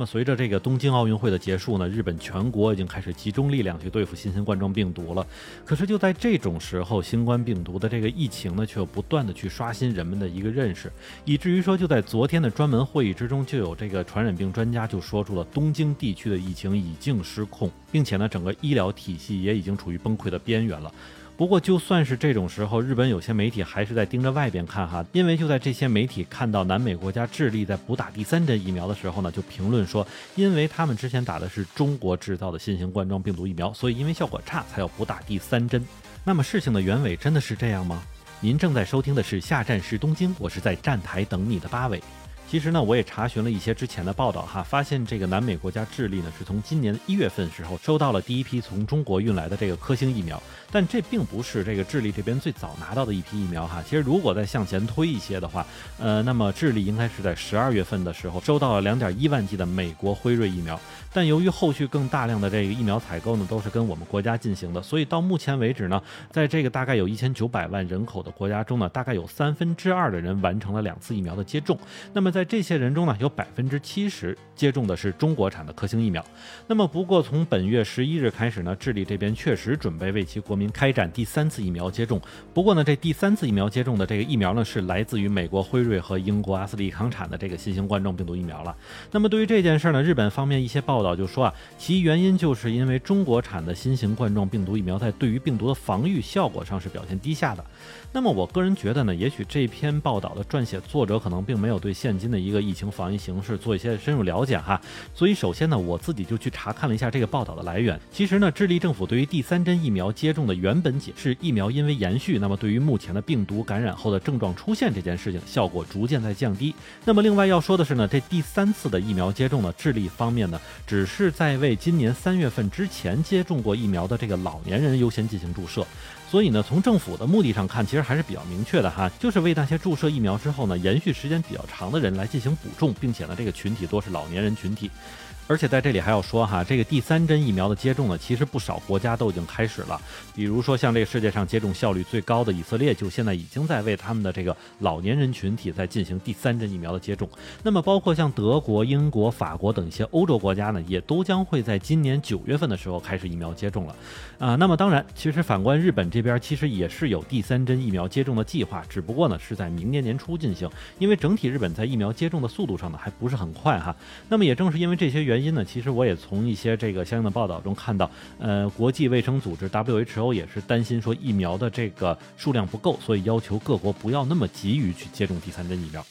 那么随着这个东京奥运会的结束呢，日本全国已经开始集中力量去对付新型冠状病毒了。可是就在这种时候，新冠病毒的这个疫情呢，却又不断的去刷新人们的一个认识，以至于说就在昨天的专门会议之中，就有这个传染病专家就说出了东京地区的疫情已经失控，并且呢，整个医疗体系也已经处于崩溃的边缘了。不过，就算是这种时候，日本有些媒体还是在盯着外边看哈，因为就在这些媒体看到南美国家智利在补打第三针疫苗的时候呢，就评论说，因为他们之前打的是中国制造的新型冠状病毒疫苗，所以因为效果差才要补打第三针。那么事情的原委真的是这样吗？您正在收听的是下站是东京，我是在站台等你的八尾。其实呢，我也查询了一些之前的报道哈，发现这个南美国家智利呢，是从今年一月份时候收到了第一批从中国运来的这个科兴疫苗，但这并不是这个智利这边最早拿到的一批疫苗哈。其实如果再向前推一些的话，呃，那么智利应该是在十二月份的时候收到了两点一万剂的美国辉瑞疫苗，但由于后续更大量的这个疫苗采购呢，都是跟我们国家进行的，所以到目前为止呢，在这个大概有一千九百万人口的国家中呢，大概有三分之二的人完成了两次疫苗的接种。那么在在这些人中呢，有百分之七十接种的是中国产的科兴疫苗。那么，不过从本月十一日开始呢，智利这边确实准备为其国民开展第三次疫苗接种。不过呢，这第三次疫苗接种的这个疫苗呢，是来自于美国辉瑞和英国阿斯利康产的这个新型冠状病毒疫苗了。那么，对于这件事呢，日本方面一些报道就说啊，其原因就是因为中国产的新型冠状病毒疫苗在对于病毒的防御效果上是表现低下的。那么，我个人觉得呢，也许这篇报道的撰写作者可能并没有对现今的一个。疫情防疫形势做一些深入了解哈，所以首先呢，我自己就去查看了一下这个报道的来源。其实呢，智利政府对于第三针疫苗接种的原本解释，疫苗因为延续，那么对于目前的病毒感染后的症状出现这件事情，效果逐渐在降低。那么另外要说的是呢，这第三次的疫苗接种呢，智利方面呢，只是在为今年三月份之前接种过疫苗的这个老年人优先进行注射。所以呢，从政府的目的上看，其实还是比较明确的哈，就是为那些注射疫苗之后呢，延续时间比较长的人来进行补种，并且呢，这个群体多是老年人群体。而且在这里还要说哈，这个第三针疫苗的接种呢，其实不少国家都已经开始了。比如说像这个世界上接种效率最高的以色列，就现在已经在为他们的这个老年人群体在进行第三针疫苗的接种。那么包括像德国、英国、法国等一些欧洲国家呢，也都将会在今年九月份的时候开始疫苗接种了。啊，那么当然，其实反观日本这边，其实也是有第三针疫苗接种的计划，只不过呢是在明年年初进行，因为整体日本在疫苗接种的速度上呢还不是很快哈。那么也正是因为这些原因因呢，其实我也从一些这个相应的报道中看到，呃，国际卫生组织 WHO 也是担心说疫苗的这个数量不够，所以要求各国不要那么急于去接种第三针疫苗。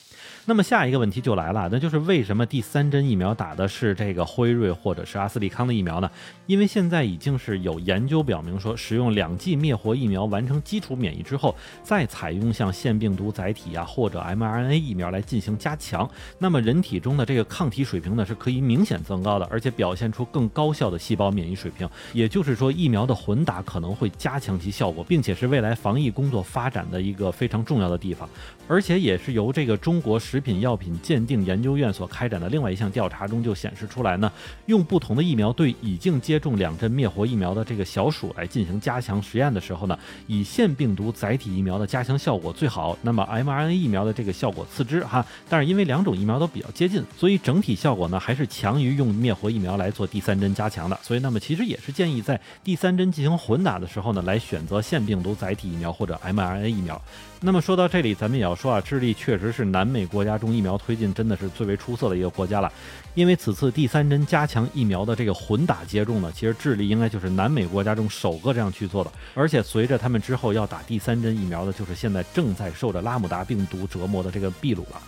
那么下一个问题就来了，那就是为什么第三针疫苗打的是这个辉瑞或者是阿斯利康的疫苗呢？因为现在已经是有研究表明说，使用两剂灭活疫苗完成基础免疫之后，再采用像腺病毒载体啊或者 mRNA 疫苗来进行加强，那么人体中的这个抗体水平呢是可以明显增高的，而且表现出更高效的细胞免疫水平。也就是说，疫苗的混打可能会加强其效果，并且是未来防疫工作发展的一个非常重要的地方，而且也是由这个中国实食品药品鉴定研究院所开展的另外一项调查中就显示出来呢，用不同的疫苗对已经接种两针灭活疫苗的这个小鼠来进行加强实验的时候呢，以腺病毒载体疫苗的加强效果最好，那么 mRNA 疫苗的这个效果次之哈。但是因为两种疫苗都比较接近，所以整体效果呢还是强于用灭活疫苗来做第三针加强的。所以那么其实也是建议在第三针进行混打的时候呢，来选择腺病毒载体疫苗或者 mRNA 疫苗。那么说到这里，咱们也要说啊，智利确实是南美国家家中疫苗推进真的是最为出色的一个国家了。因为此次第三针加强疫苗的这个混打接种呢，其实智利应该就是南美国家中首个这样去做的。而且随着他们之后要打第三针疫苗的，就是现在正在受着拉姆达病毒折磨的这个秘鲁了。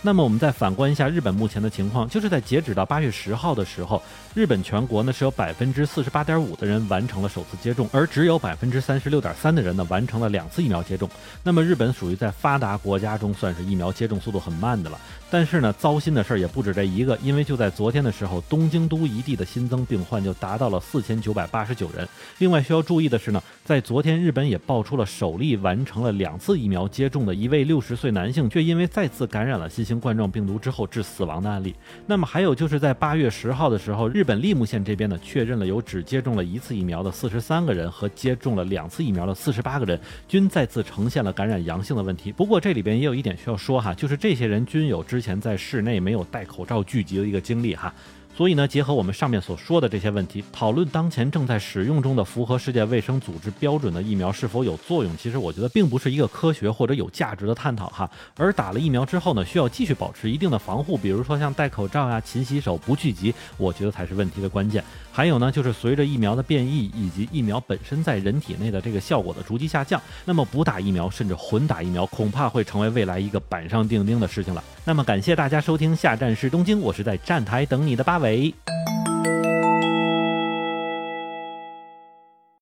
那么我们再反观一下日本目前的情况，就是在截止到八月十号的时候，日本全国呢是有百分之四十八点五的人完成了首次接种，而只有百分之三十六点三的人呢完成了两次疫苗接种。那么日本属于在发达国家中算是疫苗接种速度很慢的了。但是呢，糟心的事儿也不止这一个，因为就在昨天的时候，东京都一地的新增病患就达到了四千九百八十九人。另外需要注意的是呢，在昨天日本也爆出了首例完成了两次疫苗接种的一位六十岁男性，却因为再次感染了新。型冠状病毒之后致死亡的案例。那么还有就是在八月十号的时候，日本利木县这边呢确认了有只接种了一次疫苗的四十三个人和接种了两次疫苗的四十八个人均再次呈现了感染阳性的问题。不过这里边也有一点需要说哈，就是这些人均有之前在室内没有戴口罩聚集的一个经历哈。所以呢，结合我们上面所说的这些问题，讨论当前正在使用中的符合世界卫生组织标准的疫苗是否有作用，其实我觉得并不是一个科学或者有价值的探讨哈。而打了疫苗之后呢，需要继续保持一定的防护，比如说像戴口罩呀、勤洗手、不聚集，我觉得才是问题的关键。还有呢，就是随着疫苗的变异以及疫苗本身在人体内的这个效果的逐级下降，那么不打疫苗甚至混打疫苗，恐怕会成为未来一个板上钉钉的事情了。那么感谢大家收听下站是东京，我是在站台等你的八尾。诶